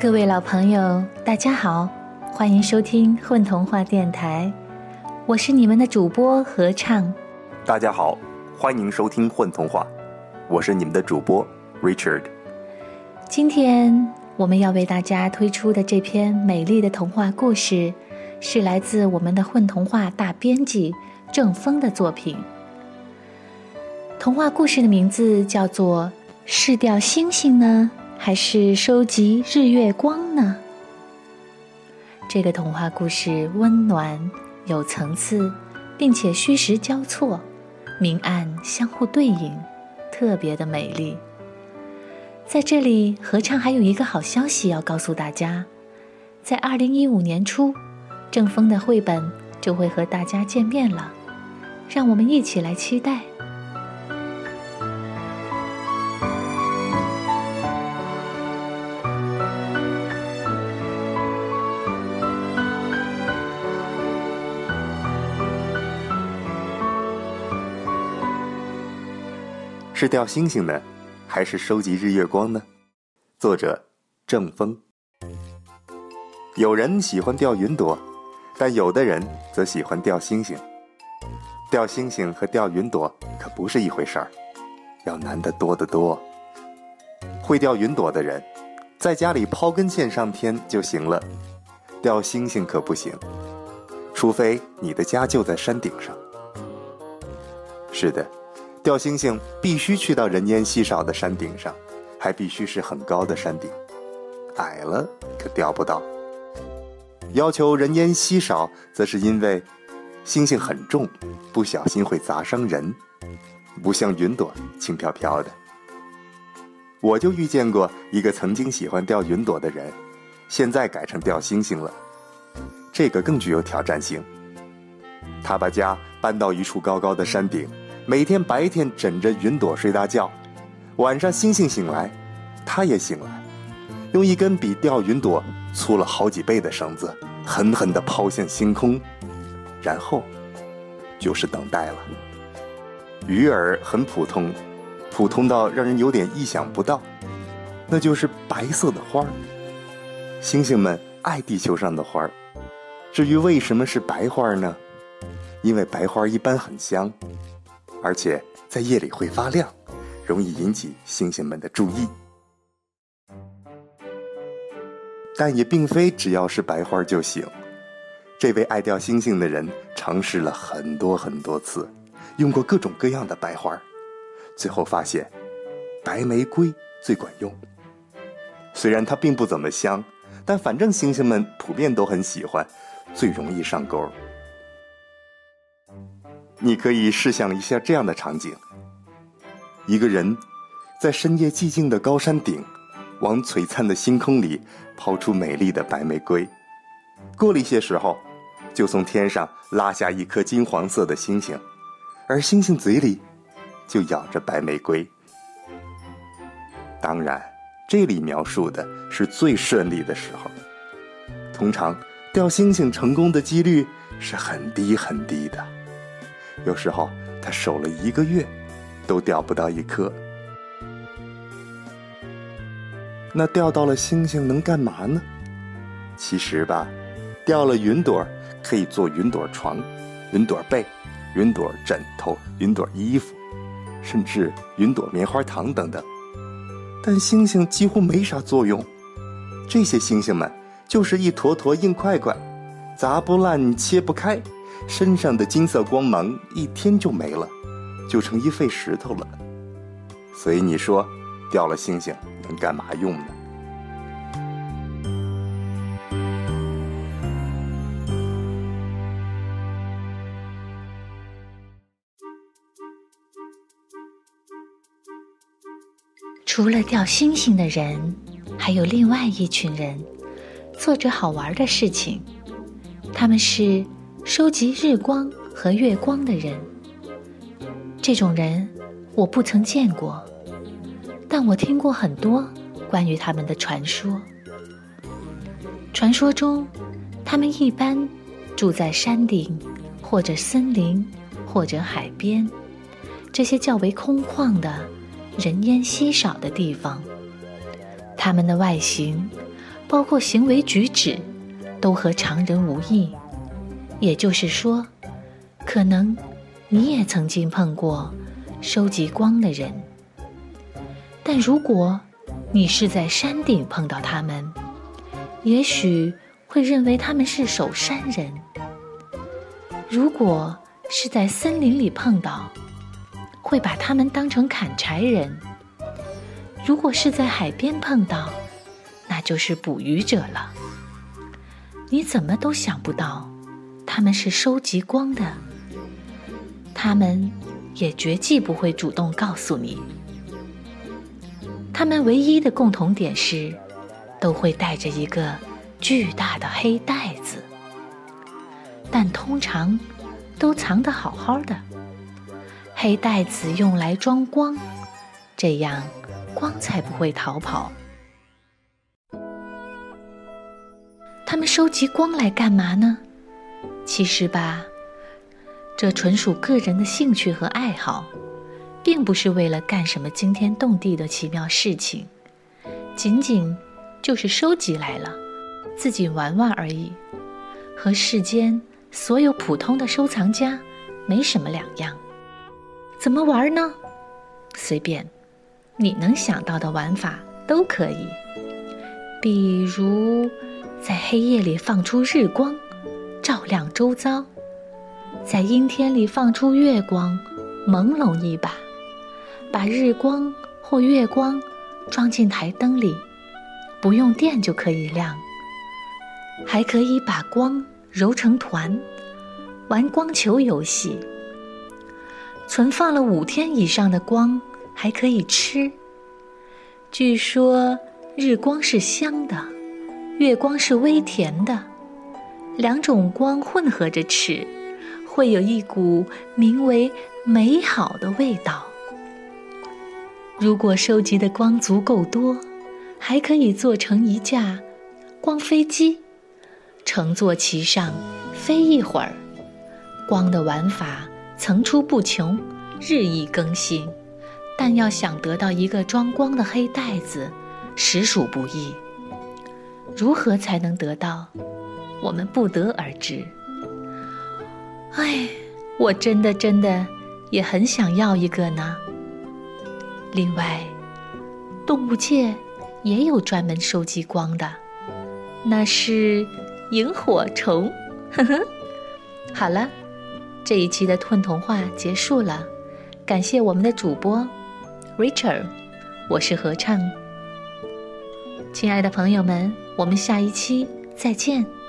各位老朋友，大家好，欢迎收听混童话电台，我是你们的主播合唱。大家好，欢迎收听混童话，我是你们的主播 Richard。今天我们要为大家推出的这篇美丽的童话故事，是来自我们的混童话大编辑郑峰的作品。童话故事的名字叫做《是掉星星呢》。还是收集日月光呢？这个童话故事温暖有层次，并且虚实交错，明暗相互对应，特别的美丽。在这里，合唱还有一个好消息要告诉大家：在二零一五年初，正风的绘本就会和大家见面了，让我们一起来期待。是掉星星呢，还是收集日月光呢？作者郑风。有人喜欢掉云朵，但有的人则喜欢掉星星。掉星星和掉云朵可不是一回事儿，要难得多得多。会掉云朵的人，在家里抛根线上天就行了；掉星星可不行，除非你的家就在山顶上。是的。掉星星必须去到人烟稀少的山顶上，还必须是很高的山顶，矮了可掉不到。要求人烟稀少，则是因为星星很重，不小心会砸伤人，不像云朵轻飘飘的。我就遇见过一个曾经喜欢掉云朵的人，现在改成掉星星了，这个更具有挑战性。他把家搬到一处高高的山顶。每天白天枕着云朵睡大觉，晚上星星醒来，他也醒来，用一根比钓云朵粗了好几倍的绳子狠狠地抛向星空，然后就是等待了。鱼儿很普通，普通到让人有点意想不到，那就是白色的花儿。星星们爱地球上的花儿，至于为什么是白花呢？因为白花一般很香。而且在夜里会发亮，容易引起星星们的注意。但也并非只要是白花就行。这位爱掉星星的人尝试了很多很多次，用过各种各样的白花，最后发现白玫瑰最管用。虽然它并不怎么香，但反正星星们普遍都很喜欢，最容易上钩。你可以试想一下这样的场景：一个人在深夜寂静的高山顶，往璀璨的星空里抛出美丽的白玫瑰。过了一些时候，就从天上拉下一颗金黄色的星星，而星星嘴里就咬着白玫瑰。当然，这里描述的是最顺利的时候。通常掉星星成功的几率是很低很低的。有时候他守了一个月，都钓不到一颗。那钓到了星星能干嘛呢？其实吧，钓了云朵可以做云朵床、云朵被、云朵枕头、云朵衣服，甚至云朵棉花糖等等。但星星几乎没啥作用，这些星星们就是一坨坨硬块块，砸不烂，切不开。身上的金色光芒一天就没了，就成一废石头了。所以你说，掉了星星能干嘛用呢？除了掉星星的人，还有另外一群人，做着好玩的事情。他们是。收集日光和月光的人，这种人我不曾见过，但我听过很多关于他们的传说。传说中，他们一般住在山顶，或者森林，或者海边，这些较为空旷的、人烟稀少的地方。他们的外形包括行为举止，都和常人无异。也就是说，可能你也曾经碰过收集光的人，但如果你是在山顶碰到他们，也许会认为他们是守山人；如果是在森林里碰到，会把他们当成砍柴人；如果是在海边碰到，那就是捕鱼者了。你怎么都想不到，他们是收集光的。他们也绝技不会主动告诉你。他们唯一的共同点是，都会带着一个巨大的黑袋子，但通常都藏得好好的。黑袋子用来装光，这样光才不会逃跑。他们收集光来干嘛呢？其实吧，这纯属个人的兴趣和爱好，并不是为了干什么惊天动地的奇妙事情，仅仅就是收集来了，自己玩玩而已，和世间所有普通的收藏家没什么两样。怎么玩呢？随便，你能想到的玩法都可以，比如。在黑夜里放出日光，照亮周遭；在阴天里放出月光，朦胧一把。把日光或月光装进台灯里，不用电就可以亮。还可以把光揉成团，玩光球游戏。存放了五天以上的光还可以吃。据说日光是香的。月光是微甜的，两种光混合着吃，会有一股名为美好的味道。如果收集的光足够多，还可以做成一架光飞机，乘坐其上飞一会儿。光的玩法层出不穷，日益更新，但要想得到一个装光的黑袋子，实属不易。如何才能得到？我们不得而知。哎，我真的真的也很想要一个呢。另外，动物界也有专门收集光的，那是萤火虫。呵呵。好了，这一期的《吞童话》结束了，感谢我们的主播 Richard，我是合唱。亲爱的朋友们，我们下一期再见。